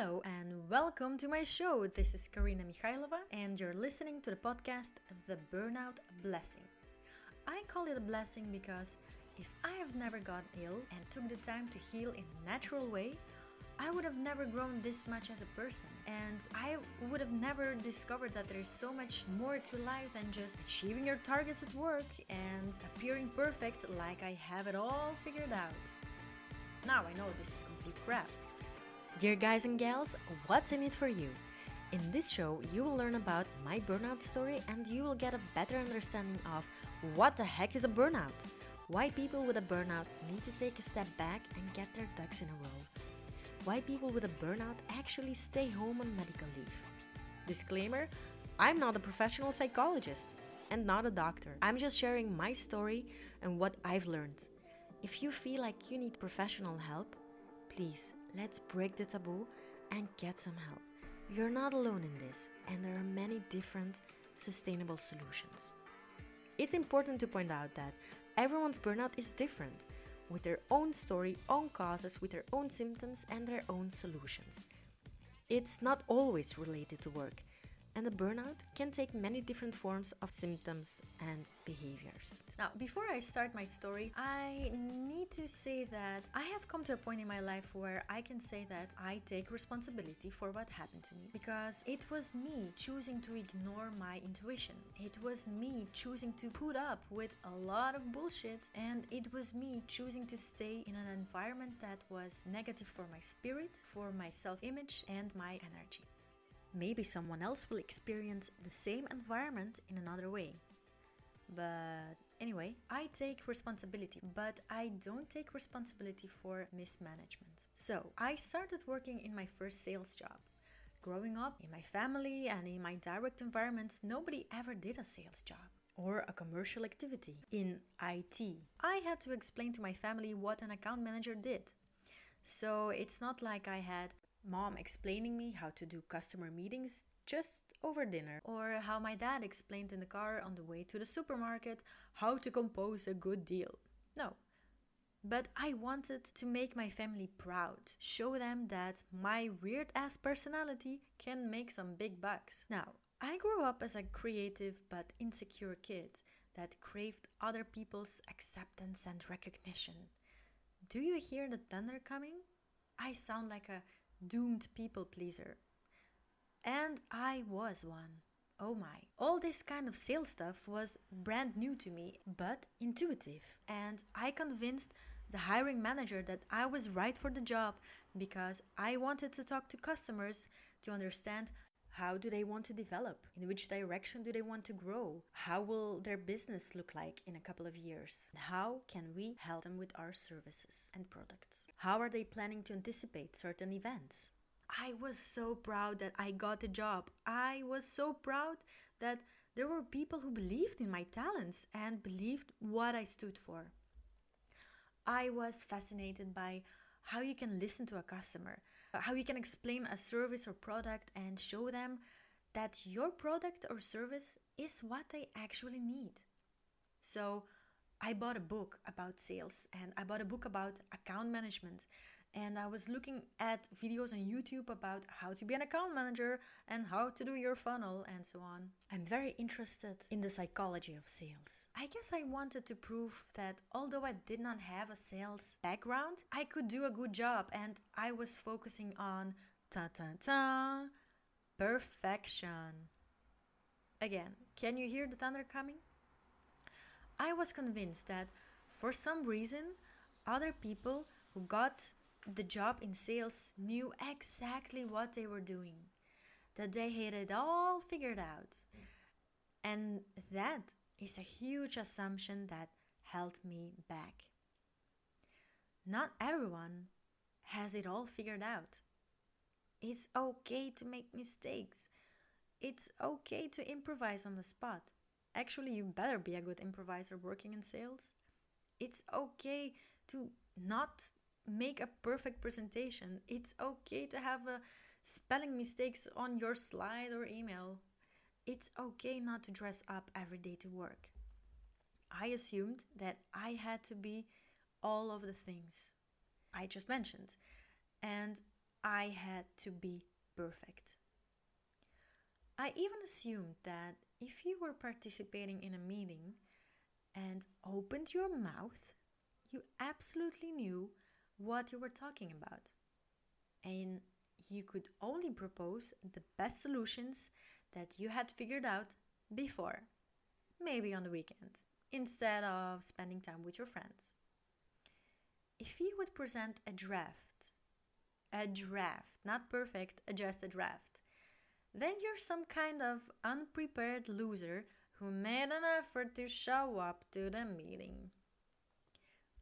Hello and welcome to my show. This is Karina Mikhailova, and you're listening to the podcast The Burnout Blessing. I call it a blessing because if I have never got ill and took the time to heal in a natural way, I would have never grown this much as a person, and I would have never discovered that there is so much more to life than just achieving your targets at work and appearing perfect like I have it all figured out. Now I know this is complete crap. Dear guys and gals, what's in it for you? In this show, you will learn about my burnout story and you will get a better understanding of what the heck is a burnout, why people with a burnout need to take a step back and get their ducks in a row why people with a burnout actually stay home on medical leave. Disclaimer I'm not a professional psychologist and not a doctor. I'm just sharing my story and what I've learned. If you feel like you need professional help, please let's break the taboo and get some help. You're not alone in this, and there are many different sustainable solutions. It's important to point out that everyone's burnout is different with their own story, own causes, with their own symptoms, and their own solutions. It's not always related to work, and the burnout can take many different forms of symptoms and behaviors. Now, before I start my story, I need to say that I have come to a point in my life where I can say that I take responsibility for what happened to me because it was me choosing to ignore my intuition. It was me choosing to put up with a lot of bullshit, and it was me choosing to stay in an environment that was negative for my spirit, for my self image, and my energy. Maybe someone else will experience the same environment in another way. But anyway, I take responsibility, but I don't take responsibility for mismanagement. So I started working in my first sales job. Growing up in my family and in my direct environment, nobody ever did a sales job or a commercial activity in IT. I had to explain to my family what an account manager did. So it's not like I had mom explaining me how to do customer meetings just over dinner, or how my dad explained in the car on the way to the supermarket how to compose a good deal. No. But I wanted to make my family proud, show them that my weird ass personality can make some big bucks. Now, I grew up as a creative but insecure kid that craved other people's acceptance and recognition. Do you hear the thunder coming? I sound like a doomed people pleaser. And I was one. Oh my. All this kind of sales stuff was brand new to me, but intuitive. And I convinced the hiring manager that I was right for the job because I wanted to talk to customers to understand how do they want to develop? In which direction do they want to grow? How will their business look like in a couple of years? How can we help them with our services and products? How are they planning to anticipate certain events? I was so proud that I got the job. I was so proud that there were people who believed in my talents and believed what I stood for. I was fascinated by how you can listen to a customer, how you can explain a service or product and show them that your product or service is what they actually need. So, I bought a book about sales and I bought a book about account management and I was looking at videos on YouTube about how to be an account manager and how to do your funnel and so on. I'm very interested in the psychology of sales. I guess I wanted to prove that although I did not have a sales background, I could do a good job and I was focusing on ta ta ta perfection. Again, can you hear the thunder coming? I was convinced that for some reason, other people who got the job in sales knew exactly what they were doing, that they had it all figured out. And that is a huge assumption that held me back. Not everyone has it all figured out. It's okay to make mistakes. It's okay to improvise on the spot. Actually, you better be a good improviser working in sales. It's okay to not make a perfect presentation. It's okay to have a spelling mistakes on your slide or email. It's okay not to dress up every day to work. I assumed that I had to be all of the things I just mentioned. And I had to be perfect. I even assumed that if you were participating in a meeting and opened your mouth, you absolutely knew what you were talking about. And you could only propose the best solutions that you had figured out before, maybe on the weekend, instead of spending time with your friends. If you would present a draft, a draft, not perfect, just a draft, then you're some kind of unprepared loser who made an effort to show up to the meeting.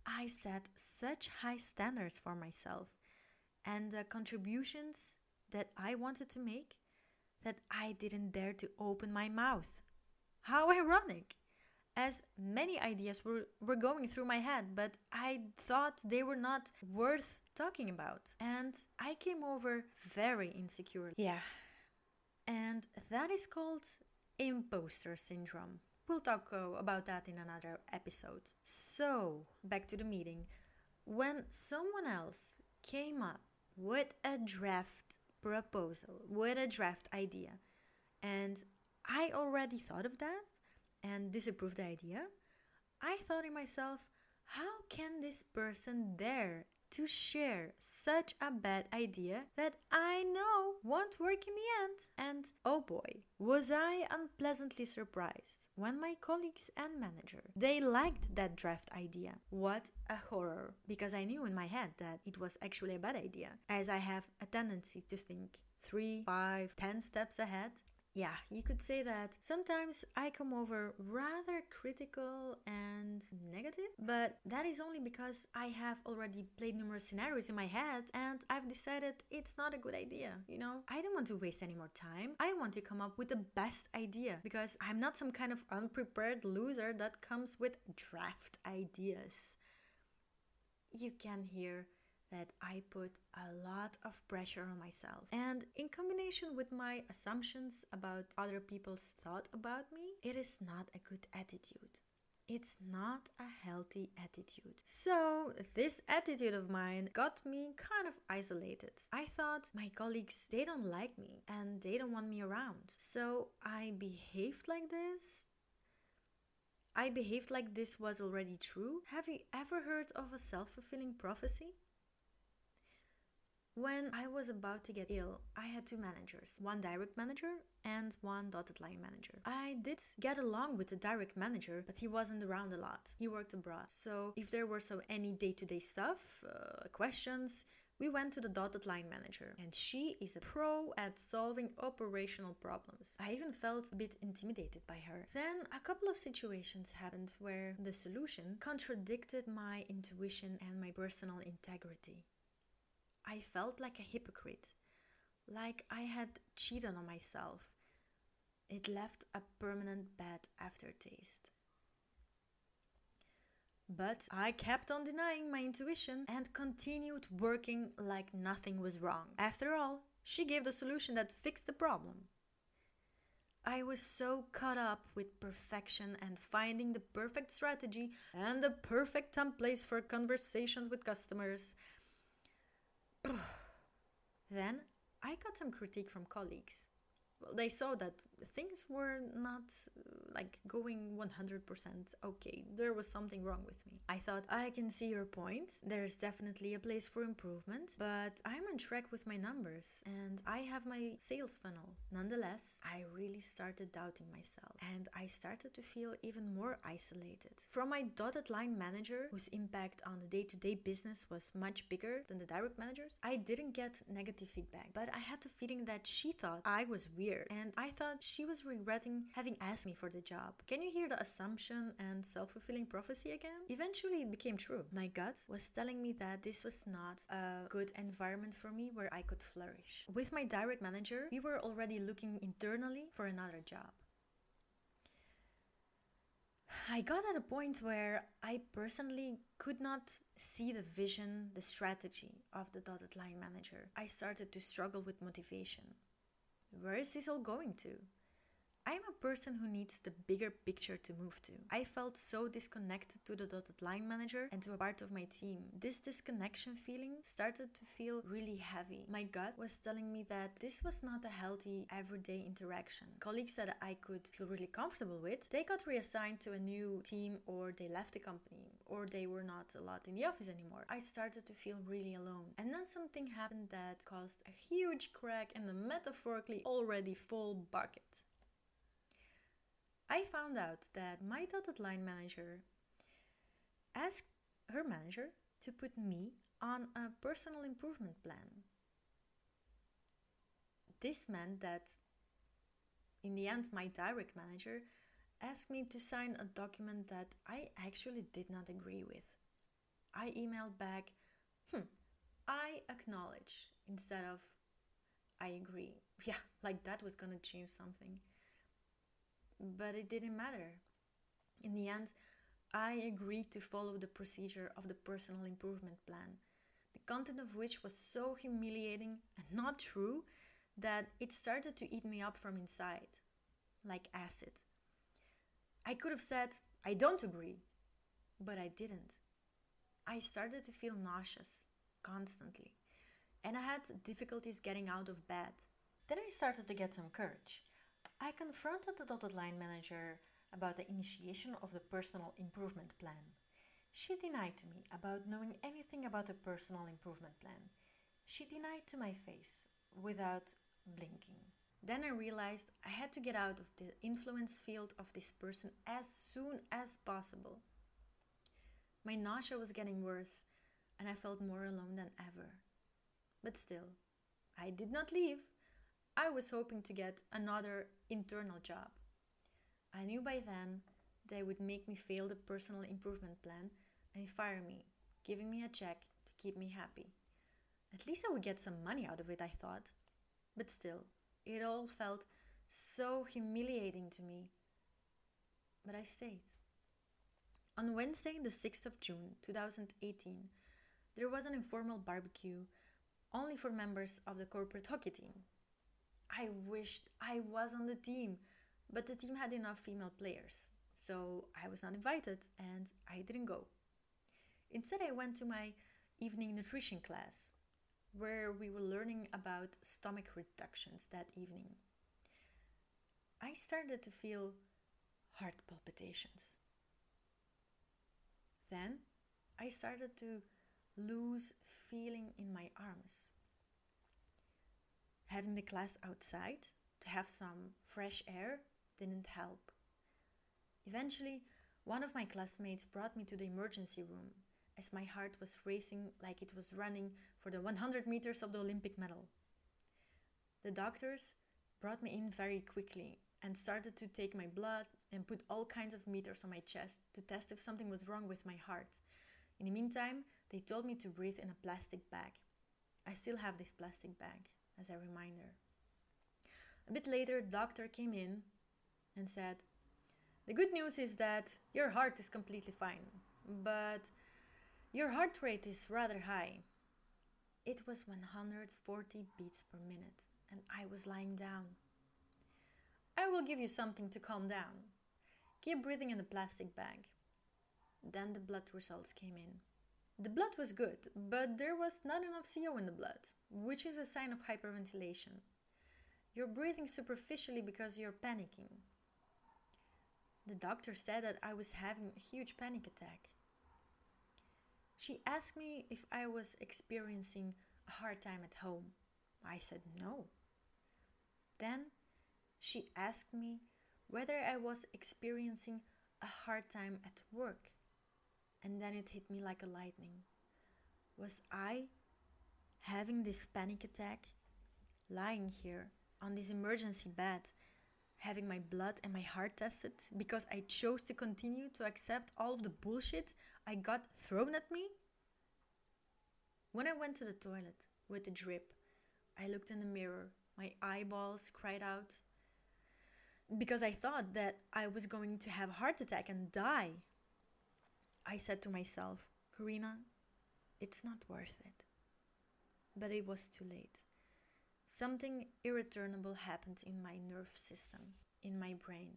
I set such high standards for myself and the contributions that I wanted to make that I didn't dare to open my mouth. How ironic! As many ideas were, were going through my head, but I thought they were not worth talking about. And I came over very insecure. Yeah. And that is called imposter syndrome. We'll talk uh, about that in another episode. So, back to the meeting. When someone else came up with a draft proposal, with a draft idea, and I already thought of that and disapproved the idea, I thought in myself, how can this person dare to share such a bad idea that I know won't work in the end. And oh boy, was I unpleasantly surprised when my colleagues and manager they liked that draft idea. What a horror because I knew in my head that it was actually a bad idea as I have a tendency to think three, five, ten steps ahead yeah, you could say that sometimes I come over rather critical and negative, but that is only because I have already played numerous scenarios in my head and I've decided it's not a good idea. You know, I don't want to waste any more time. I want to come up with the best idea because I'm not some kind of unprepared loser that comes with draft ideas. You can hear that I put a lot of pressure on myself. And in combination with my assumptions about other people's thought about me, it is not a good attitude. It's not a healthy attitude. So, this attitude of mine got me kind of isolated. I thought my colleagues, they don't like me and they don't want me around. So, I behaved like this I behaved like this was already true. Have you ever heard of a self fulfilling prophecy? When I was about to get ill, I had two managers one direct manager and one dotted line manager. I did get along with the direct manager, but he wasn't around a lot. He worked abroad. So if there were so any day to day stuff, uh, questions, we went to the dotted line manager, and she is a pro at solving operational problems. I even felt a bit intimidated by her. Then a couple of situations happened where the solution contradicted my intuition and my personal integrity. I felt like a hypocrite, like I had cheated on myself. It left a permanent bad aftertaste. But I kept on denying my intuition and continued working like nothing was wrong. After all, she gave the solution that fixed the problem. I was so caught up with perfection and finding the perfect strategy and the perfect templates for conversations with customers then I got some critique from colleagues they saw that things were not like going 100% okay. There was something wrong with me. I thought, I can see your point. There's definitely a place for improvement, but I'm on track with my numbers and I have my sales funnel. Nonetheless, I really started doubting myself and I started to feel even more isolated. From my dotted line manager, whose impact on the day to day business was much bigger than the direct managers, I didn't get negative feedback, but I had the feeling that she thought I was weird and I thought she was regretting having asked me for the job. Can you hear the assumption and self fulfilling prophecy again? Eventually, it became true. My gut was telling me that this was not a good environment for me where I could flourish. With my direct manager, we were already looking internally for another job. I got at a point where I personally could not see the vision, the strategy of the dotted line manager. I started to struggle with motivation. Where is this all going to? I'm a person who needs the bigger picture to move to. I felt so disconnected to the dotted line manager and to a part of my team. This disconnection feeling started to feel really heavy. My gut was telling me that this was not a healthy everyday interaction. Colleagues that I could feel really comfortable with, they got reassigned to a new team or they left the company or they were not a lot in the office anymore. I started to feel really alone. And then something happened that caused a huge crack in the metaphorically already full bucket. I found out that my dotted line manager asked her manager to put me on a personal improvement plan. This meant that in the end, my direct manager asked me to sign a document that I actually did not agree with. I emailed back, hmm, I acknowledge instead of I agree. Yeah, like that was gonna change something but it didn't matter. In the end, I agreed to follow the procedure of the personal improvement plan, the content of which was so humiliating and not true that it started to eat me up from inside, like acid. I could have said, I don't agree, but I didn't. I started to feel nauseous constantly, and I had difficulties getting out of bed. Then I started to get some courage. I confronted the dotted line manager about the initiation of the personal improvement plan. She denied to me about knowing anything about the personal improvement plan. She denied to my face without blinking. Then I realized I had to get out of the influence field of this person as soon as possible. My nausea was getting worse, and I felt more alone than ever. But still, I did not leave. I was hoping to get another internal job. I knew by then they would make me fail the personal improvement plan and fire me, giving me a check to keep me happy. At least I would get some money out of it, I thought. But still, it all felt so humiliating to me. But I stayed. On Wednesday, the 6th of June 2018, there was an informal barbecue only for members of the corporate hockey team. I wished I was on the team, but the team had enough female players, so I was not invited and I didn't go. Instead, I went to my evening nutrition class, where we were learning about stomach reductions that evening. I started to feel heart palpitations. Then I started to lose feeling in my arms having the class outside to have some fresh air didn't help. Eventually, one of my classmates brought me to the emergency room as my heart was racing like it was running for the 100 meters of the Olympic medal. The doctors brought me in very quickly and started to take my blood and put all kinds of meters on my chest to test if something was wrong with my heart. In the meantime, they told me to breathe in a plastic bag. I still have this plastic bag as a reminder. A bit later, doctor came in and said, The good news is that your heart is completely fine, but your heart rate is rather high. It was 140 beats per minute, and I was lying down. I will give you something to calm down. Keep breathing in the plastic bag. Then the blood results came in. The blood was good, but there was not enough CO in the blood, which is a sign of hyperventilation. You're breathing superficially because you're panicking. The doctor said that I was having a huge panic attack. She asked me if I was experiencing a hard time at home. I said no. Then she asked me whether I was experiencing a hard time at work. And then it hit me like a lightning. Was I having this panic attack, lying here on this emergency bed, having my blood and my heart tested because I chose to continue to accept all of the bullshit I got thrown at me? When I went to the toilet with the drip, I looked in the mirror, my eyeballs cried out because I thought that I was going to have a heart attack and die. I said to myself, Karina, it's not worth it. But it was too late. Something irretrievable happened in my nerve system. in my brain.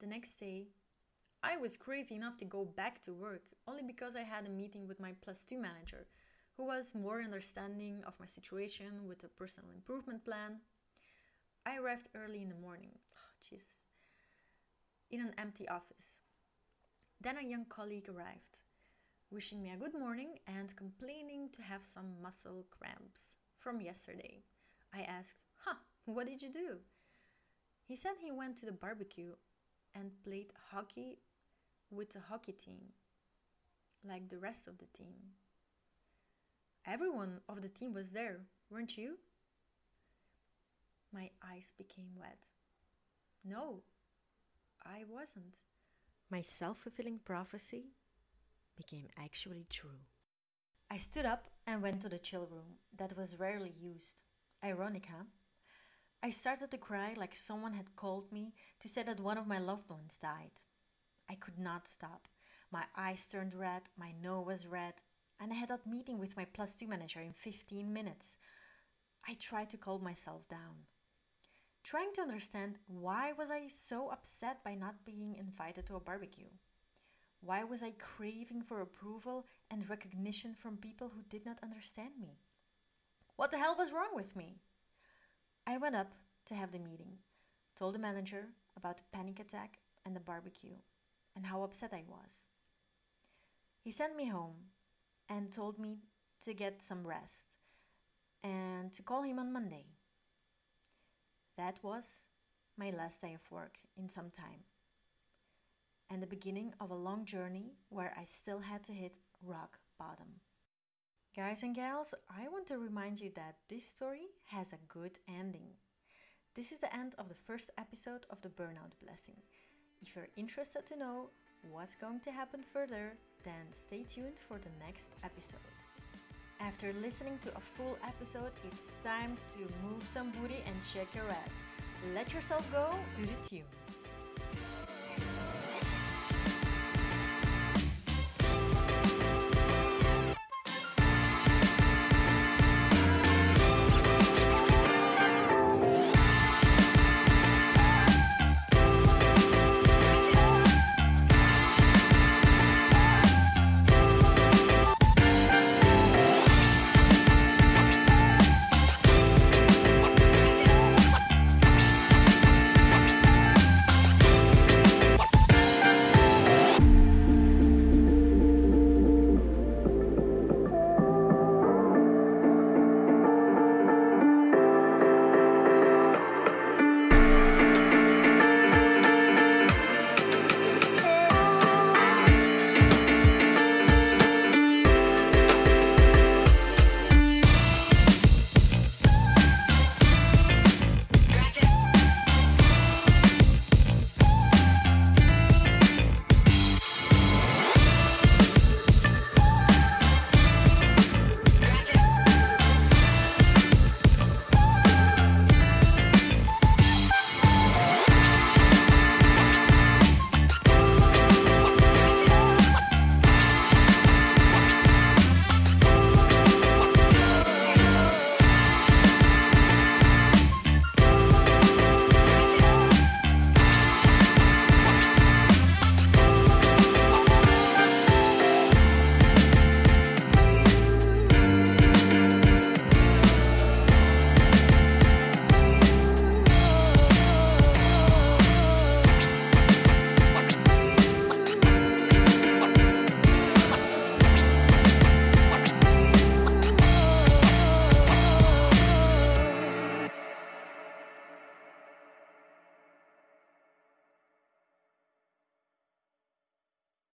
The next day, I was crazy enough to go back to work only because I had a meeting with my plus two manager, who was more understanding of my situation with a personal improvement plan. I arrived early in the morning. Oh, Jesus. In an empty office. Then a young colleague arrived, wishing me a good morning and complaining to have some muscle cramps from yesterday. I asked, Huh, what did you do? He said he went to the barbecue and played hockey with the hockey team, like the rest of the team. Everyone of the team was there, weren't you? My eyes became wet. No, I wasn't. My self fulfilling prophecy became actually true. I stood up and went to the chill room that was rarely used. Ironic, huh? I started to cry like someone had called me to say that one of my loved ones died. I could not stop. My eyes turned red, my nose was red, and I had that meeting with my plus two manager in 15 minutes. I tried to calm myself down, trying to understand why was I so upset by not being invited to a barbecue. Why was I craving for approval and recognition from people who did not understand me? What the hell was wrong with me? I went up to have the meeting, told the manager about the panic attack and the barbecue, and how upset I was. He sent me home and told me to get some rest and to call him on Monday. That was my last day of work in some time, and the beginning of a long journey where I still had to hit rock bottom. Guys and gals, I want to remind you that this story has a good ending. This is the end of the first episode of the Burnout Blessing. If you're interested to know what's going to happen further, then stay tuned for the next episode. After listening to a full episode, it's time to move some booty and shake your ass. Let yourself go, to the tune.